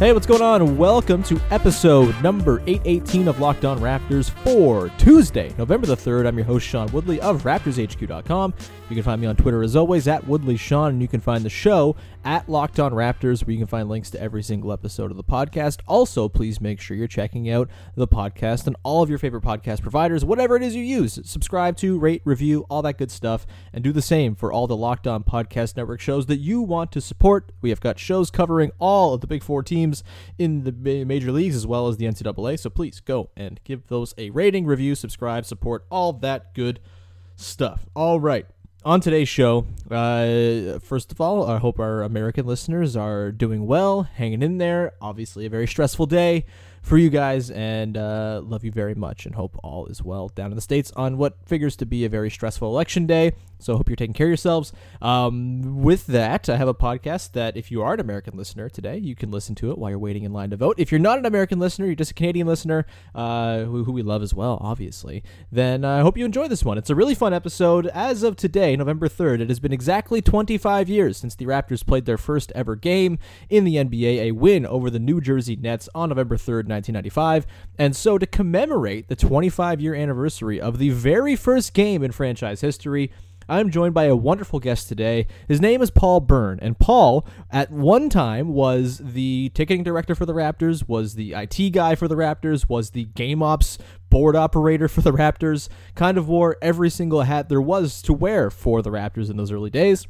Hey, what's going on? Welcome to episode number 818 of Locked On Raptors for Tuesday, November the 3rd. I'm your host, Sean Woodley of RaptorsHQ.com. You can find me on Twitter as always at WoodleySean, and you can find the show at Locked On Raptors, where you can find links to every single episode of the podcast. Also, please make sure you're checking out the podcast and all of your favorite podcast providers, whatever it is you use. Subscribe to, rate, review, all that good stuff, and do the same for all the Locked On Podcast Network shows that you want to support. We have got shows covering all of the big four teams in the major leagues as well as the NCAA. So please go and give those a rating, review, subscribe, support, all that good stuff. All right. On today's show, uh, first of all, I hope our American listeners are doing well, hanging in there. Obviously, a very stressful day for you guys, and uh, love you very much, and hope all is well down in the States on what figures to be a very stressful election day. So, hope you're taking care of yourselves. Um, with that, I have a podcast that if you are an American listener today, you can listen to it while you're waiting in line to vote. If you're not an American listener, you're just a Canadian listener, uh, who, who we love as well, obviously, then I hope you enjoy this one. It's a really fun episode. As of today, November 3rd, it has been exactly 25 years since the Raptors played their first ever game in the NBA, a win over the New Jersey Nets on November 3rd, 1995. And so, to commemorate the 25 year anniversary of the very first game in franchise history, I'm joined by a wonderful guest today. His name is Paul Beirne, and Paul, at one time, was the ticketing director for the Raptors, was the IT guy for the Raptors, was the game ops board operator for the Raptors. Kind of wore every single hat there was to wear for the Raptors in those early days.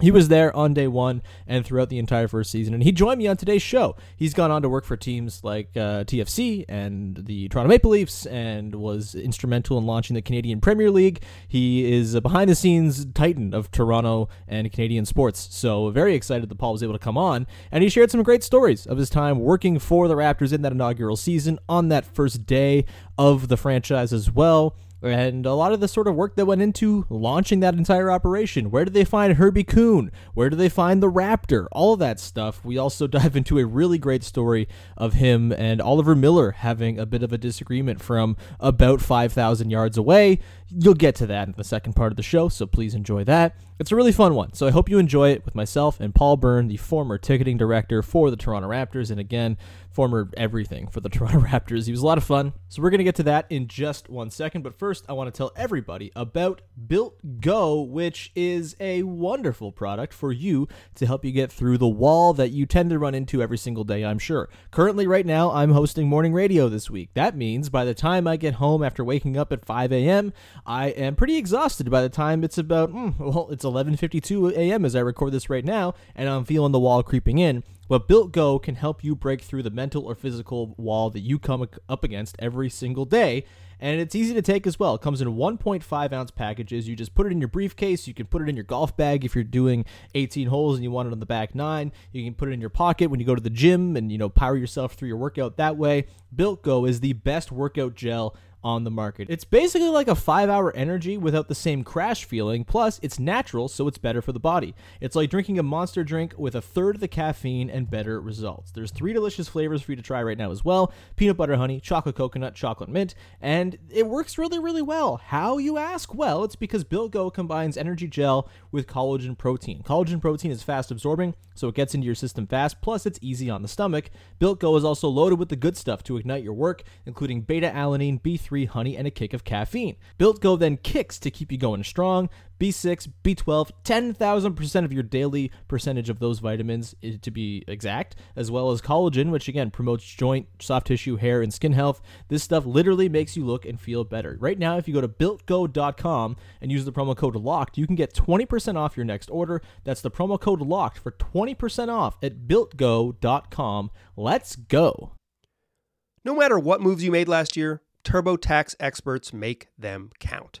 He was there on day one and throughout the entire first season, and he joined me on today's show. He's gone on to work for teams like uh, TFC and the Toronto Maple Leafs, and was instrumental in launching the Canadian Premier League. He is a behind-the-scenes titan of Toronto and Canadian sports. So very excited that Paul was able to come on, and he shared some great stories of his time working for the Raptors in that inaugural season on that first day of the franchise as well and a lot of the sort of work that went into launching that entire operation. Where did they find Herbie Kuhn? Where did they find the Raptor? All of that stuff. We also dive into a really great story of him and Oliver Miller having a bit of a disagreement from about 5,000 yards away. You'll get to that in the second part of the show, so please enjoy that. It's a really fun one, so I hope you enjoy it with myself and Paul Beirne, the former ticketing director for the Toronto Raptors, and again, former everything for the Toronto Raptors. He was a lot of fun, so we're going to get to that in just one second. But first, I want to tell everybody about Built Go, which is a wonderful product for you to help you get through the wall that you tend to run into every single day, I'm sure. Currently, right now, I'm hosting morning radio this week. That means by the time I get home after waking up at 5 a.m., I am pretty exhausted by the time it's about mm, well, it's 11:52 a.m. as I record this right now, and I'm feeling the wall creeping in. But Built Go can help you break through the mental or physical wall that you come up against every single day. And it's easy to take as well. It comes in 1.5 ounce packages. You just put it in your briefcase. You can put it in your golf bag if you're doing 18 holes and you want it on the back nine. You can put it in your pocket when you go to the gym and you know power yourself through your workout that way. Built Go is the best workout gel on the market. It's basically like a five hour energy without the same crash feeling, plus, it's natural, so it's better for the body. It's like drinking a monster drink with a third of the caffeine and better results. There's three delicious flavors for you to try right now as well peanut butter honey, chocolate coconut, chocolate mint, and it works really, really well. How you ask? Well, it's because Built Go combines energy gel with collagen protein. Collagen protein is fast absorbing, so it gets into your system fast, plus, it's easy on the stomach. Built Go is also loaded with the good stuff to ignite your work, including beta alanine, B3 honey, and a kick of caffeine. Built Go then kicks to keep you going strong. B6, B12, 10,000% of your daily percentage of those vitamins to be exact, as well as collagen, which again promotes joint, soft tissue, hair, and skin health. This stuff literally makes you look and feel better. Right now, if you go to builtgo.com and use the promo code LOCKED, you can get 20% off your next order. That's the promo code LOCKED for 20% off at builtgo.com. Let's go. No matter what moves you made last year, TurboTax experts make them count.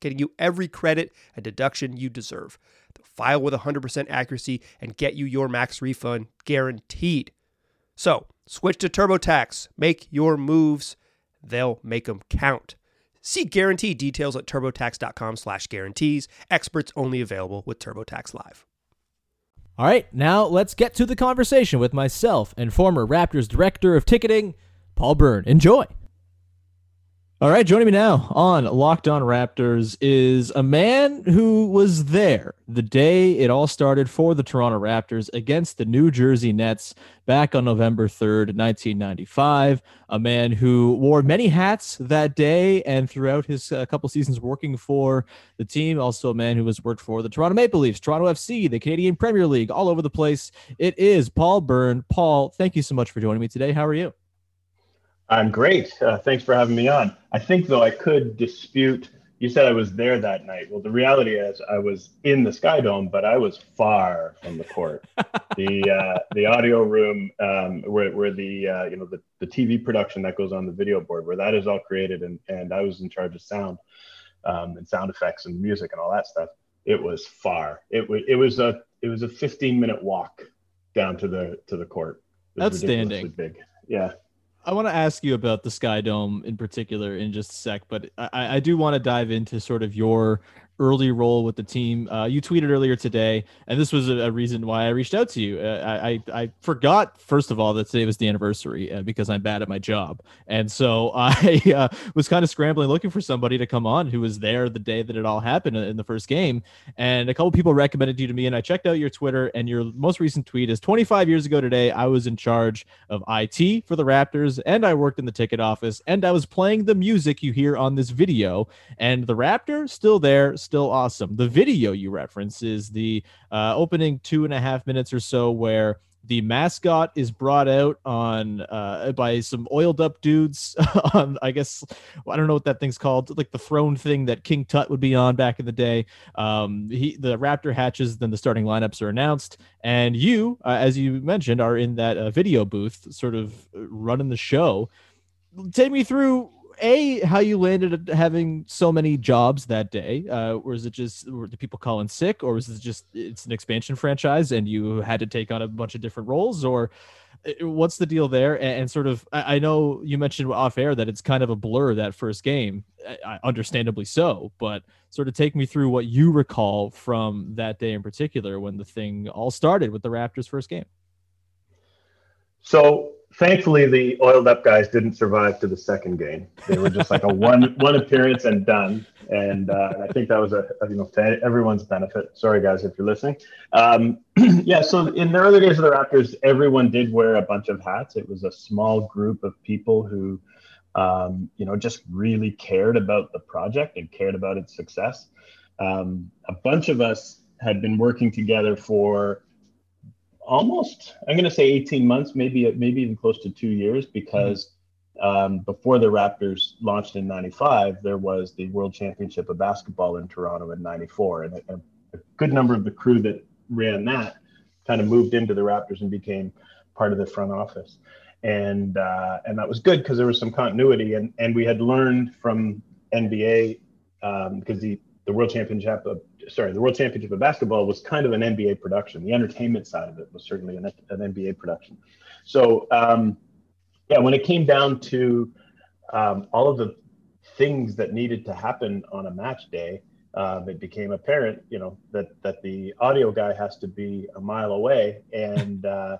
getting you every credit and deduction you deserve. They'll file with 100% accuracy and get you your max refund guaranteed. So, switch to TurboTax. Make your moves. They'll make them count. See guarantee details at turbotax.com/guarantees. Experts only available with TurboTax Live. All right, now let's get to the conversation with myself and former Raptors director of ticketing, Paul Beirne. Enjoy. All right, joining me now on Locked On Raptors is a man who was there the day it all started for the Toronto Raptors against the New Jersey Nets back on November 3rd, 1995. A man who wore many hats that day and throughout his uh, couple seasons working for the team. Also, a man who has worked for the Toronto Maple Leafs, Toronto FC, the Canadian Premier League, all over the place. It is Paul Beirne. Paul, thank you so much for joining me today. How are you? I'm great. Uh, thanks for having me on. I think, though, I could dispute. You said I was there that night. Well, the reality is I was in the Sky Dome, but I was far from the court. the uh, the audio room um, where, where the uh, you know the, the TV production that goes on the video board, where that is all created, and and I was in charge of sound um, and sound effects and music and all that stuff. It was far. It was it was a it was a 15 minute walk down to the to the court. Outstanding. Big. Yeah. I want to ask you about the Sky Dome in particular in just a sec, but I, I do want to dive into sort of your early role with the team. Uh, you tweeted earlier today, and this was a, a, reason why I reached out to you. Uh, I, I forgot first of all that today was the anniversary uh, because I'm bad at my job, and so I uh, was kind of scrambling looking for somebody to come on who was there the day that it all happened in the first game. And a couple people recommended you to me, and I checked out your Twitter, and your most recent tweet is 25 years ago today. I was in charge of IT for the Raptors, and I worked in the ticket office, and I was playing the music you hear on this video, and the Raptor still there awesome. The video you reference is the uh, opening two and a half minutes or so where the mascot is brought out on uh, by some oiled up dudes on I guess I don't know what that thing's called like the throne thing that King Tut would be on back in the day. Um, he the Raptor hatches, then the starting lineups are announced, and you, uh, as you mentioned, are in that uh, video booth, sort of running the show. Take me through a how you landed having so many jobs that day uh is it just were the people calling sick or was it just it's an expansion franchise and you had to take on a bunch of different roles or uh, what's the deal there? And, and sort of I, I, know you mentioned off air that it's kind of a blur that first game understandably so but sort of take me through what you recall from that day in particular when the thing all started with the raptors first game. So thankfully the oiled up guys didn't survive to the second game. They were just like a one one appearance and done. And uh, I think that was a, you know to everyone's benefit. Sorry guys if you're listening. Um, yeah, so in the early days of the Raptors, everyone did wear a bunch of hats. It was a small group of people who um, you know just really cared about the project and cared about its success. Um, a bunch of us had been working together for almost i'm going to say 18 months maybe maybe even close to two years because um, before the raptors launched in 95 there was the world championship of basketball in toronto in 94 and a, a good number of the crew that ran that kind of moved into the raptors and became part of the front office. And uh, and that was good because there was some continuity and and we had learned from nba because um, the the world championship of sorry, the World Championship of Basketball was kind of an NBA production. The entertainment side of it was certainly an, an NBA production. So, um, yeah, when it came down to um, all of the things that needed to happen on a match day, um, it became apparent, you know, that that the audio guy has to be a mile away and uh,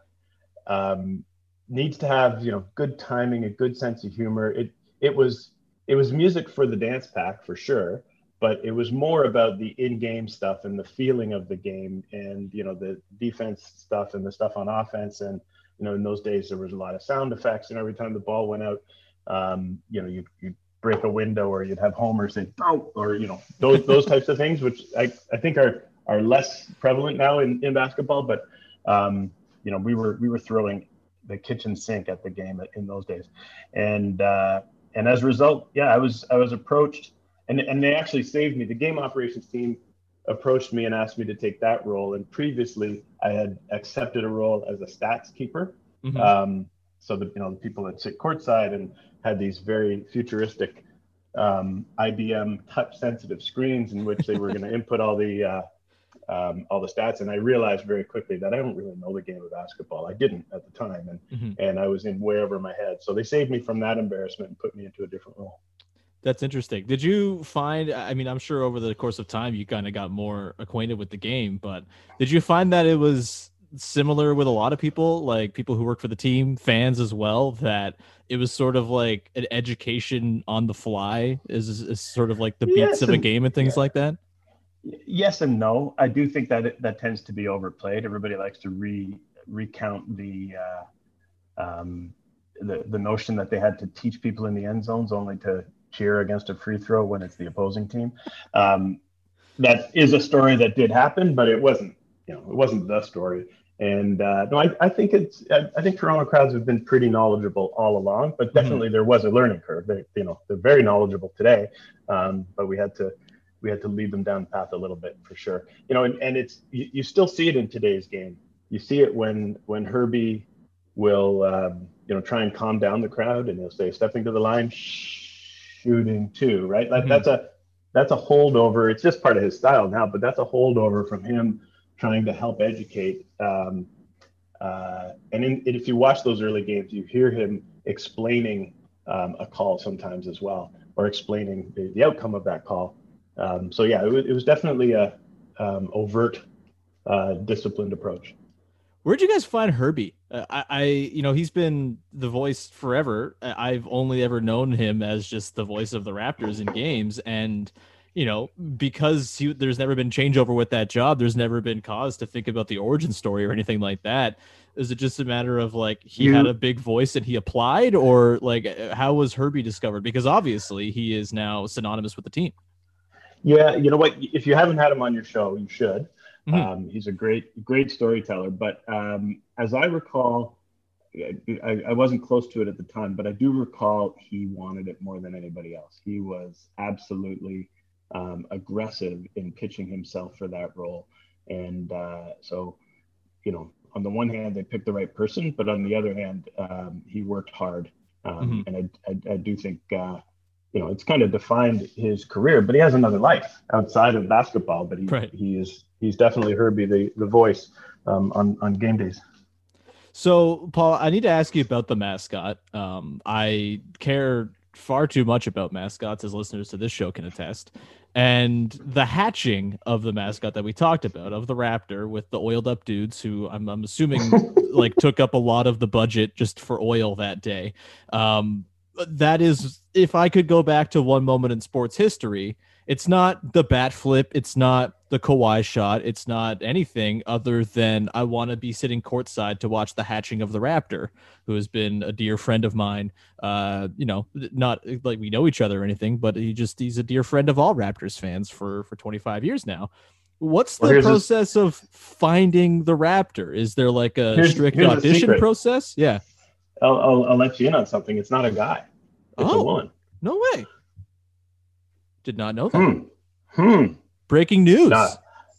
um, needs to have, you know, good timing, a good sense of humor. It it was it was music for the dance pack for sure but it was more about the in-game stuff and the feeling of the game and you know the defense stuff and the stuff on offense. And you know in those days there was a lot of sound effects and every time the ball went out um, you know you you break a window or you'd have homers say oh or you know those those types of things which I, I think are are less prevalent now in, in basketball. But um, you know we were we were throwing the kitchen sink at the game in those days. And uh, and as a result yeah I was I was approached and and they actually saved me. The game operations team approached me and asked me to take that role. And previously, I had accepted a role as a stats keeper. Mm-hmm. Um, so the you know the people that sit courtside and had these very futuristic um, IBM touch sensitive screens in which they were going to input all the uh, um, all the stats. And I realized very quickly that I don't really know the game of basketball. I didn't at the time, and mm-hmm. and I was in way over my head. So they saved me from that embarrassment and put me into a different role. That's interesting. Did you find? I mean, I'm sure over the course of time you kind of got more acquainted with the game, but did you find that it was similar with a lot of people, like people who work for the team, fans as well, that it was sort of like an education on the fly, is, is sort of like the beats yes, of a game and things yeah. like that? Yes and no. I do think that it, that tends to be overplayed. Everybody likes to re recount the. Uh, um, the, the notion that they had to teach people in the end zones only to cheer against a free throw when it's the opposing team. Um, that is a story that did happen, but it wasn't, you know, it wasn't the story. And uh, no, I, I think it's, I, I, think Toronto crowds have been pretty knowledgeable all along, but mm-hmm. definitely mm-hmm. there was a learning curve. They, you know, they're very knowledgeable today, um, but we had to, we had to lead them down the path a little bit for sure. You know, and, and it's, you, you still see it in today's game. You see it when, when Herbie will, um, you know, try and calm down the crowd and he'll say, stepping to the line, shh, shooting too, right? Like mm-hmm. that's a that's a holdover. It's just part of his style now, but that's a holdover from him trying to help educate. Um, uh, and in, if you watch those early games, you hear him explaining um, a call sometimes as well, or explaining the, the outcome of that call. Um, so yeah, it was, it was definitely a um, overt, uh, disciplined approach. Where'd you guys find Herbie? Uh, I, I, you know, he's been the voice forever. I've only ever known him as just the voice of the Raptors in games, and you know, because he, there's never been changeover with that job, there's never been cause to think about the origin story or anything like that. Is it just a matter of like he you, had a big voice and he applied, or like uh, how was Herbie discovered? Because obviously he is now synonymous with the team. Yeah, you know what? If you haven't had him on your show, you should. Mm-hmm. Um, he's a great, great storyteller. But um, as I recall, I, I, wasn't close to it at the time, but I do recall he wanted it more than anybody else. He was absolutely um, aggressive in pitching himself for that role. And uh, so, you know, on the one hand, they picked the right person, but on the other hand, um, he worked hard. Um, mm-hmm. And I, I, I, do think, uh, you know, it's kind of defined his career, but he has another life outside of basketball. But he, right. he is he's definitely Herbie, the the voice um, on on game days. So, Paul, I need to ask you about the mascot. Um, I care far too much about mascots, as listeners to this show can attest. And the hatching of the mascot that we talked about, of the raptor with the oiled up dudes who I'm, I'm assuming like took up a lot of the budget just for oil that day. Um, that is, if I could go back to one moment in sports history, it's not the bat flip, it's not the Kawhi shot, it's not anything other than I want to be sitting courtside to watch the hatching of the Raptor, who has been a dear friend of mine. Uh, you know, not like we know each other or anything, but he just he's a dear friend of all Raptors fans for for 25 years now. What's the Well, here's a- process of finding the Raptor? Is there like a Here's- strict here's audition process? Yeah. I'll, I'll, I'll let you in on something. It's not a guy. Oh. woman. No way. Did not know that. Hmm. Hmm. Breaking news. Nah,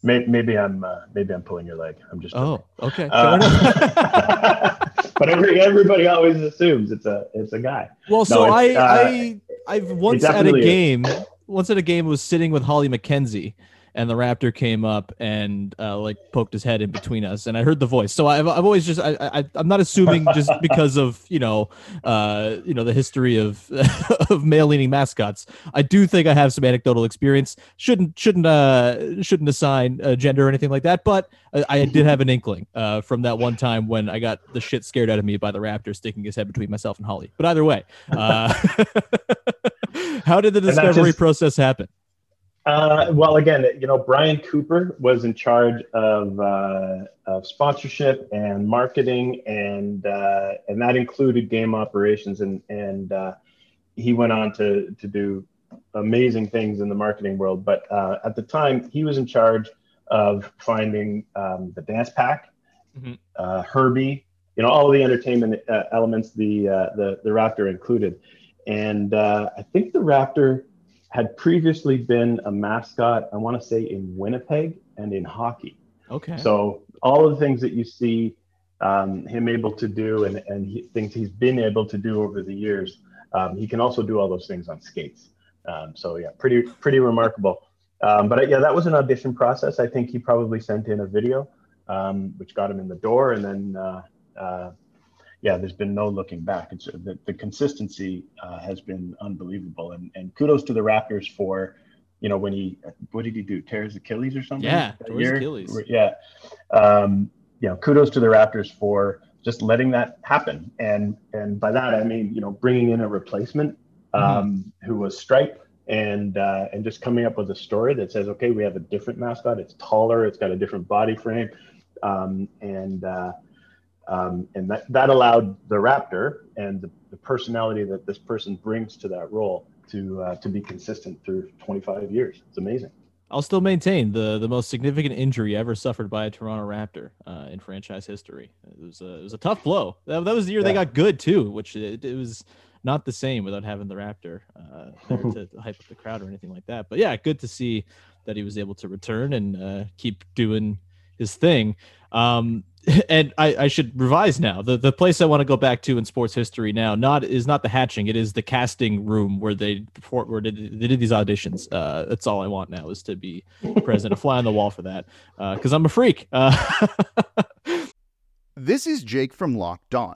maybe, maybe I'm uh, maybe I'm pulling your leg. I'm just. Oh, okay. Uh, but every, everybody always assumes it's a it's a guy. Well, so No, I, uh, I, I've once at a game, once at a game was sitting with Holly MacKenzie, and the Raptor came up and uh, like poked his head in between us, and I heard the voice. So I've, I've always just, I, I, I'm not assuming just because of you know, uh, you know, the history of of male leaning mascots. I do think I have some anecdotal experience. Shouldn't, shouldn't, uh, shouldn't assign uh, gender or anything like that, but I, I did have an inkling uh, from that one time when I got the shit scared out of me by the Raptor sticking his head between myself and Holly. But either way, uh, how did the discovery just- process happen? Uh, well, again, you know, Brian Cooper was in charge of, uh, of sponsorship and marketing, and uh, and that included game operations, and and uh, he went on to to do amazing things in the marketing world. But uh, at the time, he was in charge of finding um, the dance pack, Mhm. uh, Herbie, you know, all the entertainment uh, elements, the uh, the the Raptor included, and uh, I think the Raptor had previously been a mascot, I want to say in Winnipeg and in hockey. Okay. So all of the things that you see um, him able to do and, and he, things he's been able to do over the years, um, he can also do all those things on skates. Um, so yeah, pretty pretty remarkable. Um, but uh, yeah, that was an audition process. I think he probably sent in a video, um, which got him in the door, and then uh, uh, yeah, there's been no looking back. It's the, the consistency uh, has been unbelievable, and and kudos to the Raptors for, you know, when he what did he do? Tear his Achilles or something? Yeah, his? Achilles. Yeah, um, you know, kudos to the Raptors for just letting that happen, and and by that I mean you know bringing in a replacement um, who was Stripe. And uh, and just coming up with a story that says, okay, we have a different mascot. It's taller. It's got a different body frame, um, and uh, um, and that, that allowed the Raptor and the, the personality that this person brings to that role to uh, to be consistent through 25 years. It's amazing. I'll still maintain the the most significant injury ever suffered by a Toronto Raptor uh, in franchise history. It was a it was a tough blow. That, that was the year they got good too, which it, it was not the same without having the Raptor uh, there to hype up the crowd or anything like that. But yeah, good to see that he was able to return and uh, keep doing his thing. Um, and I, I should revise now. The the place I want to go back to in sports history now not is not the hatching. It is the casting room where they where they, they did these auditions. Uh, that's all I want now is to be present, a fly on the wall for that, because I'm a freak. Uh, This is Jake from Locked On.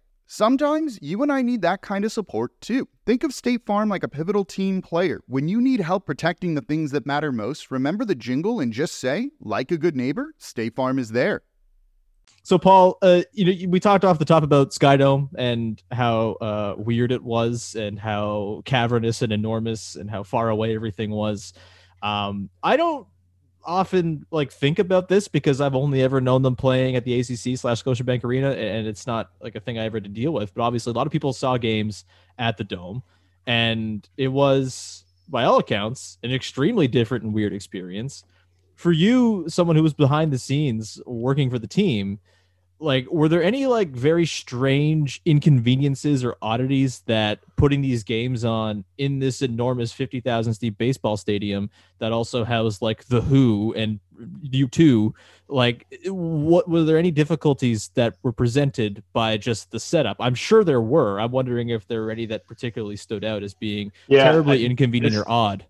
Sometimes you and I need that kind of support too. Think of State Farm like a pivotal team player. When you need help protecting the things that matter most, remember the jingle and just say, like a good neighbor, State Farm is there. So, Paul, uh, you know, we talked off the top about Skydome and how uh, weird it was, and how cavernous and enormous, and how far away everything was. Um, I don't often like think about this because I've only ever known them playing at the ACC slash Scotiabank Arena, and it's not like a thing I ever had to deal with. But obviously, a lot of people saw games at the Dome, and it was, by all accounts, an extremely different and weird experience. For you, someone who was behind the scenes working for the team, like were there any like very strange inconveniences or oddities that putting these games on in this enormous 50,000 seat baseball stadium that also housed like the who and U2 like what were there any difficulties that were presented by just the setup? I'm sure there were. I'm wondering if there were any that particularly stood out as being Yeah, terribly I- inconvenient this- or odd.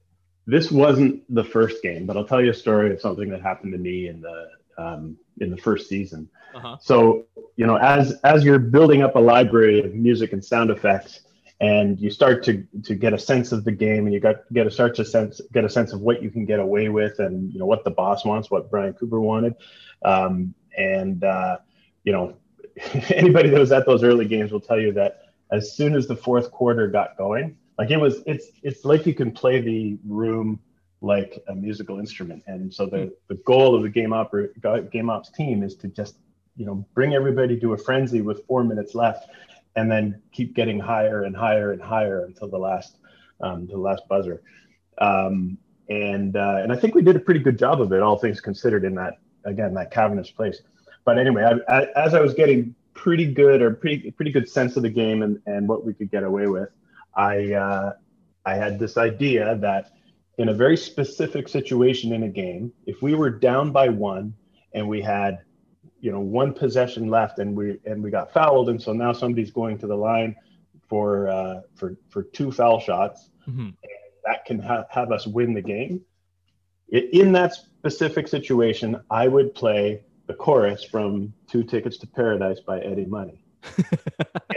this wasn't the first game, but I'll tell you a story of something that happened to me in the um, in the first season. Uh-huh. So you know, as as you're building up a library of music and sound effects, and you start to to get a sense of the game, and you got get a start to sense get a sense of what you can get away with, and you know what the boss wants, what Brian Cooper wanted, um, and uh, you know anybody that was at those early games will tell you that as soon as the fourth quarter got going, like it was, it's it's like you can play the room like a musical instrument, and so the the goal of the game oper game ops team is to just you know bring everybody to a frenzy with four minutes left, and then keep getting higher and higher and higher until the last um, the last buzzer. Um, and uh, and I think we did a pretty good job of it, all things considered, in that again that cavernous place. But anyway, I, I, as I was getting pretty good or pretty pretty good sense of the game and, and what we could get away with, I uh, I had this idea that in a very specific situation in a game, if we were down by one and we had you know one possession left and we and we got fouled and so now somebody's going to the line for uh, for for two foul shots that can ha- have us win the game. In that specific situation, I would play the chorus from Two Tickets to Paradise by Eddie Money.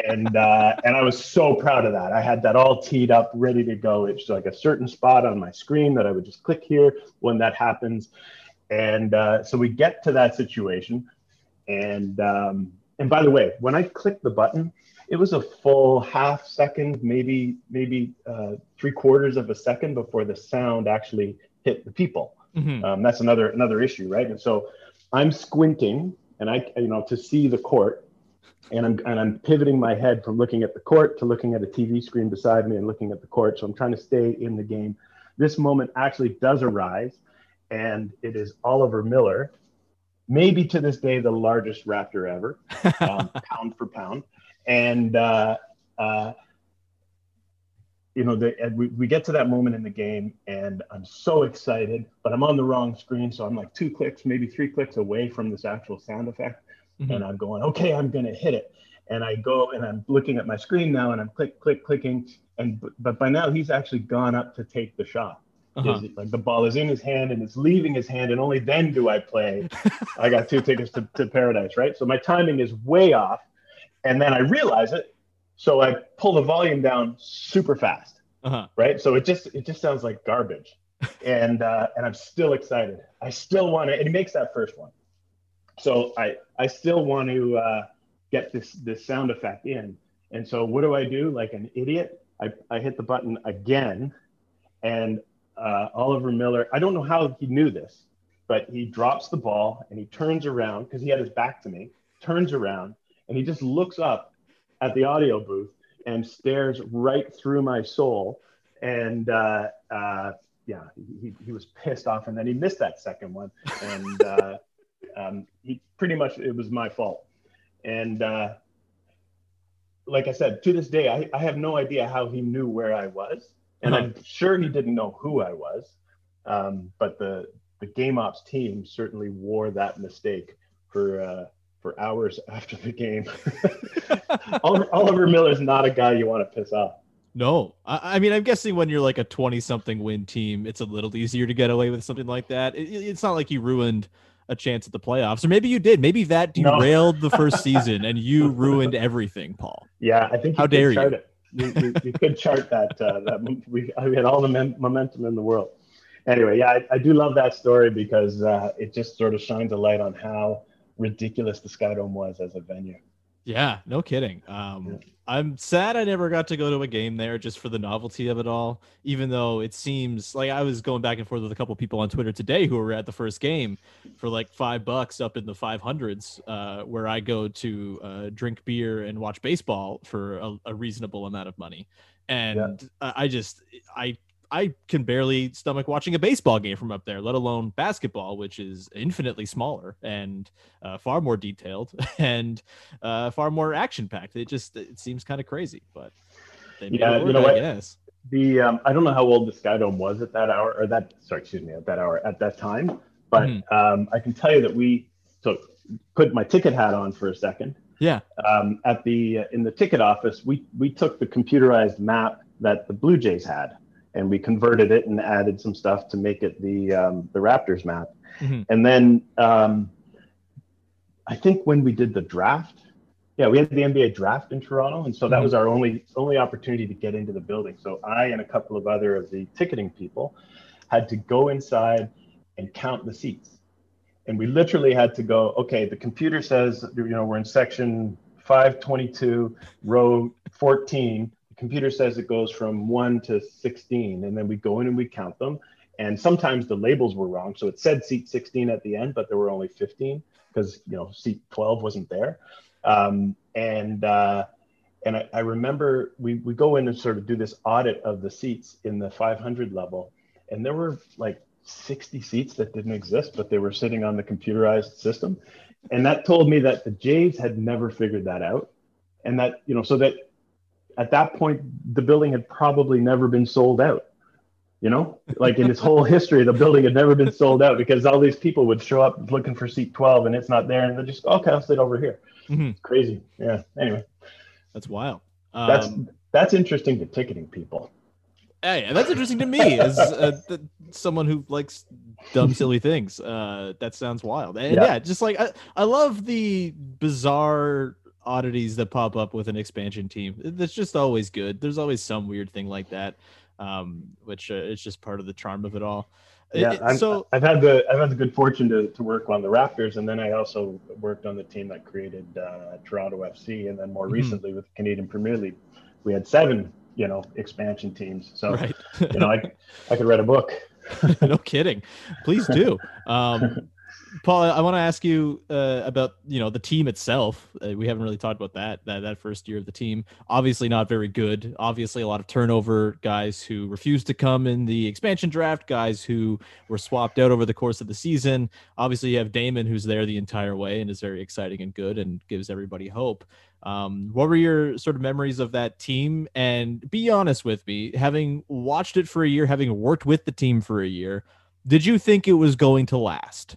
And uh, and I was so proud of that. I had that all teed up, ready to go. It's like a certain spot on my screen that I would just click here when that happens. And uh, so we get to that situation, and um, and by the way, when I clicked the button, it was a full half second, maybe maybe uh, three quarters of a second before the sound actually hit the people. Mhm. Um, that's another another issue, right? And so I'm squinting, and I you know to see the court, and I'm and I'm pivoting my head from looking at the court to looking at a TV screen beside me and looking at the court. So I'm trying to stay in the game. This moment actually does arise, and it is Oliver Miller, maybe to this day the largest Raptor ever, um, pound for pound, and uh, uh, you know, the, and we, we get to that moment in the game, and I'm so excited, but I'm on the wrong screen, so I'm like two clicks, maybe three clicks away from this actual sound effect, and I'm going, okay, I'm gonna hit it, and I go and I'm looking at my screen now, and I'm click, click, clicking, and but- by now he's actually gone up to take the shot. Uh-huh. Like the ball is in his hand and it's leaving his hand, and only then do I play. I got two tickets to, to paradise, right? So my timing is way off, and then I realize it, so I pull the volume down super fast, Uh-huh. right? So it just it just sounds like garbage, and uh, and I'm still excited. I still want to, and he makes that first one. So I I still want to uh, get this this sound effect in, and so what do I do? Like an idiot, I I hit the button again, and uh, Oliver Miller. I don't know how he knew this, but he drops the ball and he turns around because he had his back to me. Turns around and he just looks up at the audio booth and stares right through my soul. And uh, uh, yeah, he, he was pissed off, and then he missed that second one, and uh, um, he pretty much it was my fault. And uh, like I said, to this day, I, I have no idea how he knew where I was, and I'm sure he didn't know who I was. Um, but the the game ops team certainly wore that mistake for uh, for hours after the game. Oliver, Oliver Miller's not a guy you want to piss off. No, I, I mean, I'm guessing when you're like a 20 something win team, it's a little easier to get away with something like that. It, it's not like you ruined a chance at the playoffs, or maybe you did. Maybe that No. derailed the first season and you ruined everything, Paul. Yeah, I think How you dare you. it. You, you could chart that. Uh, that we, we had all the mem- momentum in the world. Anyway, yeah, I, I do love that story because uh, it just sort of shines a light on how ridiculous the Skydome was as a venue. Yeah, no kidding. Um, I'm sad I never got to go to a game there just for the novelty of it all. Even though it seems like I was going back and forth with a couple people on Twitter today who were at the first game for like five bucks up in the 500s, uh, where I go to uh, drink beer and watch baseball for a, a reasonable amount of money. And I I just, I I can barely stomach watching a baseball game from up there, let alone basketball, which is infinitely smaller and uh, far more detailed and uh, far more action packed. It just it seems kind of crazy, but Yeah, you know I what? guess. The um, I don't know how old the Sky Dome was at that hour, or that sorry, excuse me, at that hour at that time, but Mhm. um, I can tell you that we so put my ticket hat on for a second. Yeah. Um, at the in the ticket office, we we took the computerized map that the Blue Jays had, and we converted it and added some stuff to make it the um, the Raptors map. Mhm. And then um, I think when we did the draft, yeah, we had the NBA draft in Toronto, and so that Mhm. was our only only opportunity to get into the building. So I and a couple of other of the ticketing people had to go inside and count the seats. And we literally had to go, okay, the computer says, you know, we're in section 522, row 14. The computer says it goes from 1 to 16. And then we go in and we count them. And sometimes the labels were wrong. So it said seat 16 at the end, but there were only 15 because, you know, seat 12 wasn't there. Um, and uh, and I, I remember we, we go in and sort of do this audit of the seats in the 500 level. And there were like 60 seats that didn't exist, but they were sitting on the computerized system. And that told me that the Jays had never figured that out. And that, you know, so that at that point, the building had probably never been sold out. You know, like in its whole history, the building had never been sold out because all these people would show up looking for seat 12 and it's not there. And they're just, okay, I'll sit over here. Mhm. Crazy. Yeah. Anyway, That's wild. that's, Um, that's interesting to ticketing people. Hey, that's interesting to me as uh, th- someone who likes dumb, silly things. Uh, that sounds wild. And Yeah. yeah, just like I, I love the bizarre oddities that pop up with an expansion team. That's just always good. There's always some weird thing like that, um, which uh, it's just part of the charm of it all. Yeah, it- so I've had the I've had the good fortune to, to work on the Raptors, and then I also worked on the team that created uh, Toronto FC, and then more Mhm. recently with the Canadian Premier League, we had seven you know expansion teams. So Right. you know I I could write a book. no kidding. Please do. Um, Paul, I want to ask you uh, about you know the team itself. Uh, we haven't really talked about that, that that first year of the team. Obviously, not very good. Obviously, a lot of turnover. Guys who refused to come in the expansion draft. Guys who were swapped out over the course of the season. Obviously, you have Damon, who's there the entire way and is very exciting and good and gives everybody hope. Um, what were your sort of memories of that team? And be honest with me, having watched it for a year, having worked with the team for a year, did you think it was going to last?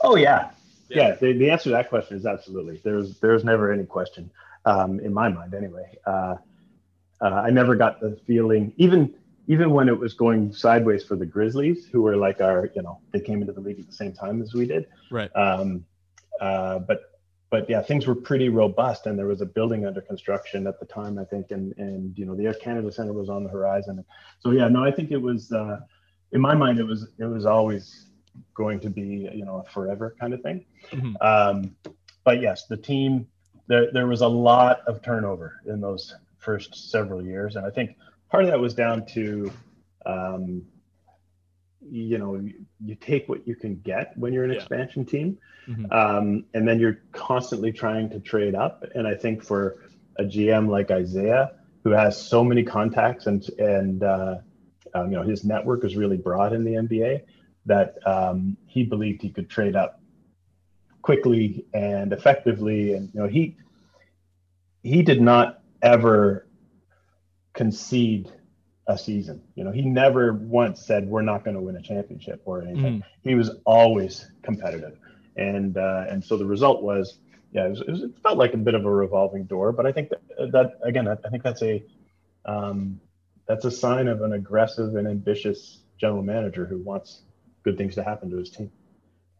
Oh yeah, yeah. the, the answer to that question is absolutely. There's there's never any question um, in my mind anyway. Uh, uh, I never got the feeling even even when it was going sideways for the Grizzlies, who were like our you know they came into the league at the same time as we did. Right. Um, uh, but but yeah, things were pretty robust, and there was a building under construction at the time, I think, and and you know the Air Canada Center was on the horizon. So yeah, no, I think it was uh, in my mind it was it was always going to be you know a forever kind of thing. Mhm. Um, but yes, the team there there was a lot of turnover in those first several years, and I think part of that was down to um, you know you, you take what you can get when you're an Yeah. expansion team Mhm. um, and then you're constantly trying to trade up and i think for a gm like Isiah who has so many contacts and and uh, um, you know his network is really broad in the nba that um, he believed he could trade up quickly and effectively and you know he he did not ever concede a season. You know, he never once said we're not going to win a championship or anything. He was always competitive, and uh, and so the result was, yeah, it, was, it, was, it felt like a bit of a revolving door. But I think that, that again, I, I think that's a um, that's a sign of an aggressive and ambitious general manager who wants good things to happen to his team.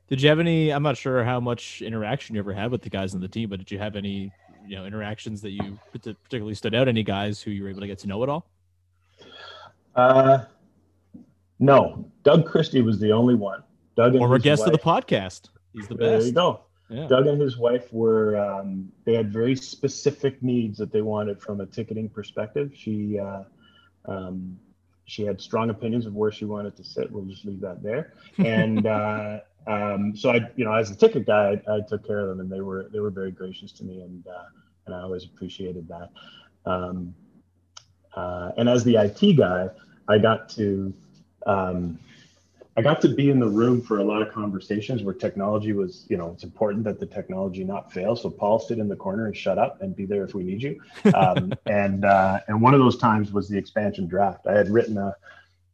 Did you have any? I'm not sure how much interaction you ever had with the guys on the team, but did you have any, you know, interactions that you particularly stood out? Any guys who you were able to get to know at all? Uh, no, Doug Christie was the only one. Doug and Former guest of the podcast. He's the best. There you go. Yeah. Doug and his wife were um, they had very specific needs that they wanted from a ticketing perspective. She uh, um, she had strong opinions of where she wanted to sit. We'll just leave that there. And uh, um, so I, you know, as a ticket guy, I, I, took care of them, and they were they were very gracious to me, and uh, and I always appreciated that. Um, uh, and as the IT guy, I got to um, I got to be in the room for a lot of conversations where technology was, you know, it's important that the technology not fail. So Paul sit in the corner and shut up and be there if we need you. Um, and uh, and one of those times was the expansion draft. I had written a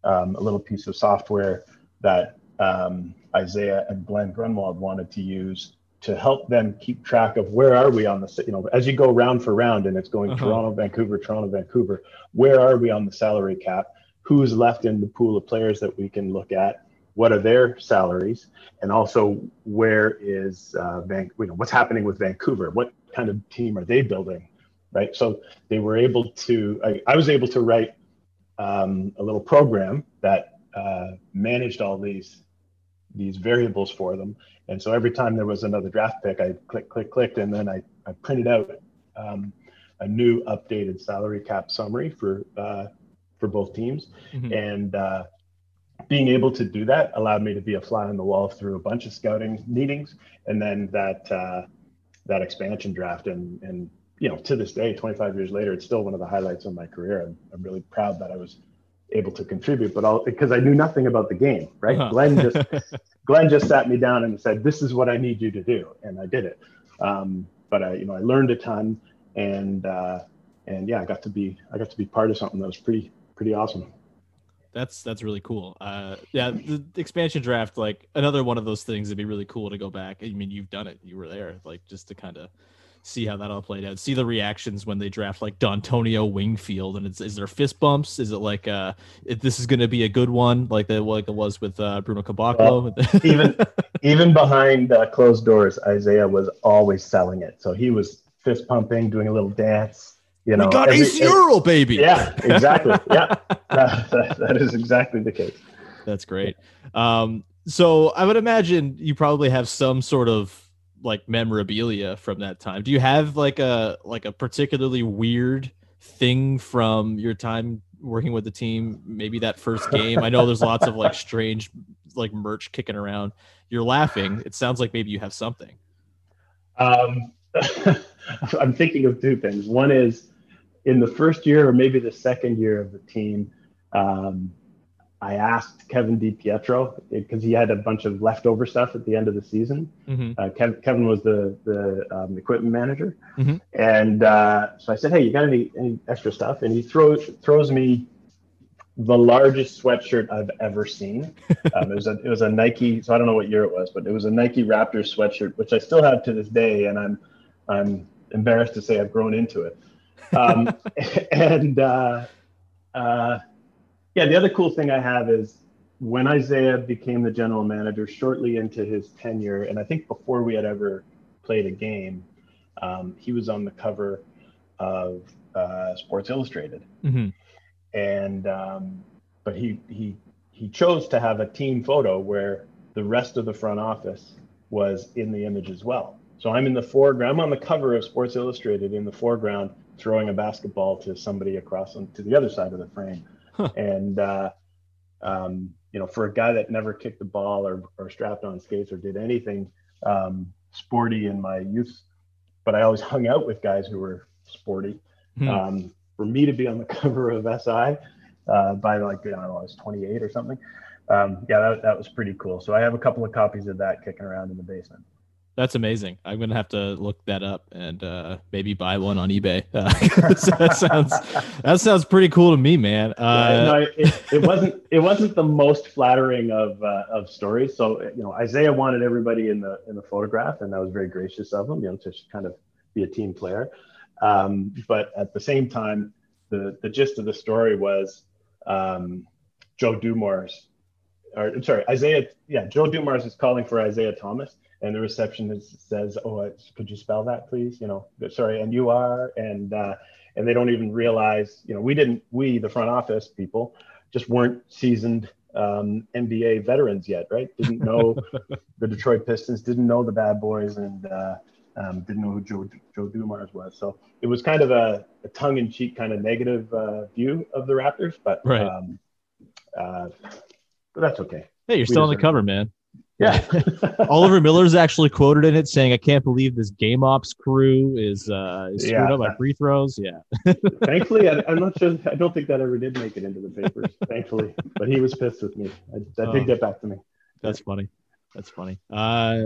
um, a little piece of software that um, Isiah and Glenn Grunwald wanted to use to help them keep track of where are we on the you know as you go round for round and it's going uh-huh. Toronto, Vancouver, Toronto, Vancouver. Where are we on the salary cap? Who's left in the pool of players that we can look at? What are their salaries, and also where is uh, Van, you know what's happening with Vancouver? What kind of team are they building, right? So they were able to. I, I was able to write um, a little program that uh, managed all these these variables for them. And so every time there was another draft pick, I click, click, clicked, and then I, I printed out um, a new updated salary cap summary for uh, for both teams. Mm-hmm. And uh, being able to do that allowed me to be a fly on the wall through a bunch of scouting meetings and then that uh, that expansion draft. And and you know to this day 25 years later it's still one of the highlights of my career. I'm, I'm really proud that i was able to contribute but all because i knew nothing about the game right? Uh-huh. glenn just glenn just sat me down and said this is what i need you to do. And i did it. Um, but i you know i learned a ton and uh, and yeah i got to be i got to be part of something that was pretty pretty awesome that's that's really cool. Uh, yeah, the, expansion draft, like another one of those things, it'd be really cool to go back. I mean, you've done it, you were there, like just to kind of see how that all played out. See the reactions when they draft like Dontonio Wingfield, and it's is there fist bumps? Is it like uh, this is going to be a good one, like the like it was with uh, Bruno Caboclo? Well, even even behind uh, closed doors, Isiah was always selling it. So he was fist pumping, doing a little dance you know, we got every, Acie Earl, baby. Yeah, exactly. yeah, that, that, that is exactly the case. That's great. Um, so I would imagine you probably have some sort of like memorabilia from that time. Do you have like a like a particularly weird thing from your time working with the team? Maybe that first game. I know there's lots of like strange like merch kicking around. You're laughing. It sounds like maybe you have something. Um, I'm thinking of two things. One is in the first year or maybe the second year of the team, um, I asked Kevin DiPietro because he had a bunch of leftover stuff at the end of the season. Mm-hmm. Uh, Kev, Kevin was the the um, equipment manager, mm-hmm. and uh, so I said, "Hey, you got any, any extra stuff?" And he throws throws me the largest sweatshirt I've ever seen. Um, it was a it was a Nike, so I don't know what year it was, but it was a Nike Raptors sweatshirt, which I still have to this day, and I'm I'm embarrassed to say I've grown into it. Um, and uh, uh, yeah, the other cool thing I have is when Isiah became the general manager shortly into his tenure, and I think before we had ever played a game, um, he was on the cover of uh, Sports Illustrated. Mm-hmm. And um, but he he he chose to have a team photo where the rest of the front office was in the image as well. So I'm in the foreground. I'm on the cover of Sports Illustrated in the foreground, throwing a basketball to somebody across on, to the other side of the frame. Huh. And uh, um, you know, for a guy that never kicked the ball or, or strapped on skates or did anything um, sporty in my youth, but I always hung out with guys who were sporty. Hmm. Um, for me to be on the cover of SI uh, by like I don't know, I was 28 or something. Um, yeah, that, that was pretty cool. So I have a couple of copies of that kicking around in the basement. That's amazing. I'm gonna have to look that up and uh, maybe buy one on eBay. Uh, that sounds that sounds pretty cool to me, man. Uh, no, it, it, wasn't it wasn't the most flattering of uh, of stories. So you know, Isiah wanted everybody in the in the photograph, and that was very gracious of him. You know, to kind of be a team player. Um, but at the same time, the the gist of the story was um, Joe Dumars, or I'm sorry, Isiah. Yeah, Joe Dumars is calling for Isiah Thomas and the receptionist says, "Oh, could you spell that, please?" You know, sorry, and you are, and uh, and they don't even realize, you know, we didn't, we the front office people, just weren't seasoned um, NBA veterans yet, right? Didn't know the Detroit Pistons, didn't know the Bad Boys, and uh, um, didn't know who Joe Joe Dumars was. So it was kind of a, a tongue-in-cheek, kind of negative uh, view of the Raptors, but Right. um, uh, but that's okay. Hey, you're We still on the cover, it. man. Yeah. Oliver Miller's actually quoted in it saying, "I can't believe this game ops crew is uh, is screwing Yeah. up my free throws." Yeah, Thankfully, I, I'm not sure. I don't think that ever did make it into the papers. thankfully, but he was pissed with me. I, that Oh. did get back to me. that's funny. That's funny. Uh,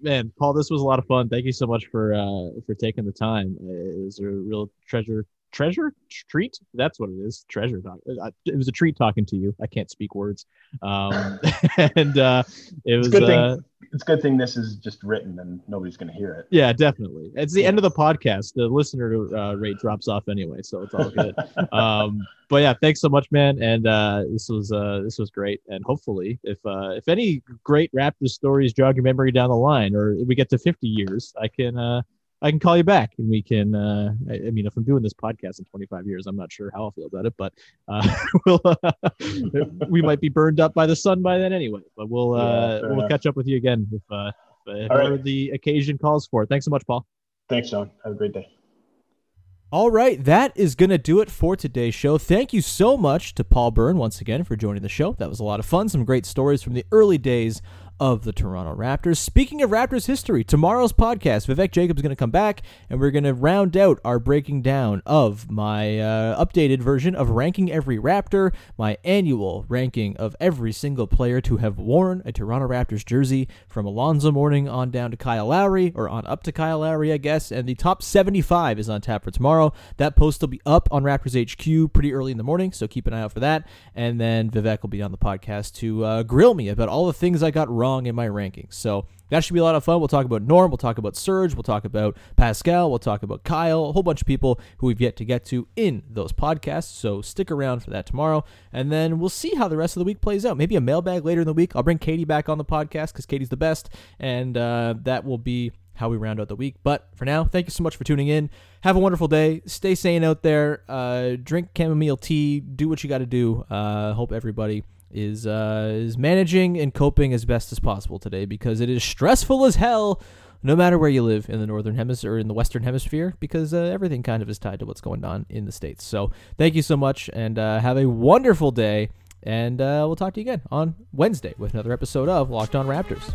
man, Paul, this was a lot of fun. Thank you so much for uh, for taking the time. It was a real treasure. Treasure treat. That's what it is. Treasure. Talk. uh, It was a treat talking to you. I can't speak words. Um, and uh, it was It's a good uh, thing. It's a good thing this is just written and nobody's going to hear it. Yeah, definitely. It's the end of the podcast. The listener uh, rate drops off anyway, so it's all good. um, but yeah, thanks so much, man. And uh, this was uh, this was great. And hopefully, if uh, if any great Raptors stories jog your memory down the line, or we get to 50 years, I can uh, I can call you back, and we can. Uh, I, I mean, if I'm doing this podcast in 25 years, I'm not sure how I'll feel about it, but uh, we'll, we might be burned up by the sun by then anyway. But we'll Yeah, uh, fair we'll enough. catch up with you again if uh, if All right. ever the occasion calls for it. Thanks so much, Paul. Thanks, John. Have a great day. All right, that is going to do it for today's show. Thank you so much to Paul Beirne once again for joining the show. That was a lot of fun. Some great stories from the early days of the Toronto Raptors. Speaking of Raptors history, tomorrow's podcast, Vivek Jacobs is going to come back and we're going to round out our breaking down of my uh, updated version of ranking every Raptor, my annual ranking of every single player to have worn a Toronto Raptors jersey from Alonzo Mourning on down to Kyle Lowry, or on up to Kyle Lowry, I guess. And the top 75 is on tap for tomorrow. That post will be up on Raptors HQ pretty early in the morning, so keep an eye out for that. And then Vivek will be on the podcast to uh, grill me about all the things I got wrong in my rankings. So that should be a lot of fun. We'll talk about Norm, we'll talk about Serge, we'll talk about Pascal, we'll talk about Kyle, a whole bunch of people who we've yet to get to in those podcasts. So stick around for that tomorrow. And then we'll see how the rest of the week plays out. Maybe a mailbag later in the week. I'll bring Katie back on the podcast because Katie's the best. And uh, that will be how we round out the week. But for now, thank you so much for tuning in. Have a wonderful day. Stay sane out there. Uh, drink chamomile tea. Do what you got to do. Uh, hope everybody is uh, is managing and coping as best as possible today because it is stressful as hell. No matter where you live in the northern hemisphere or in the western hemisphere, because uh, everything kind of is tied to what's going on in the states. So, thank you so much, and uh, have a wonderful day. And uh, we'll talk to you again on Wednesday with another episode of Locked On Raptors.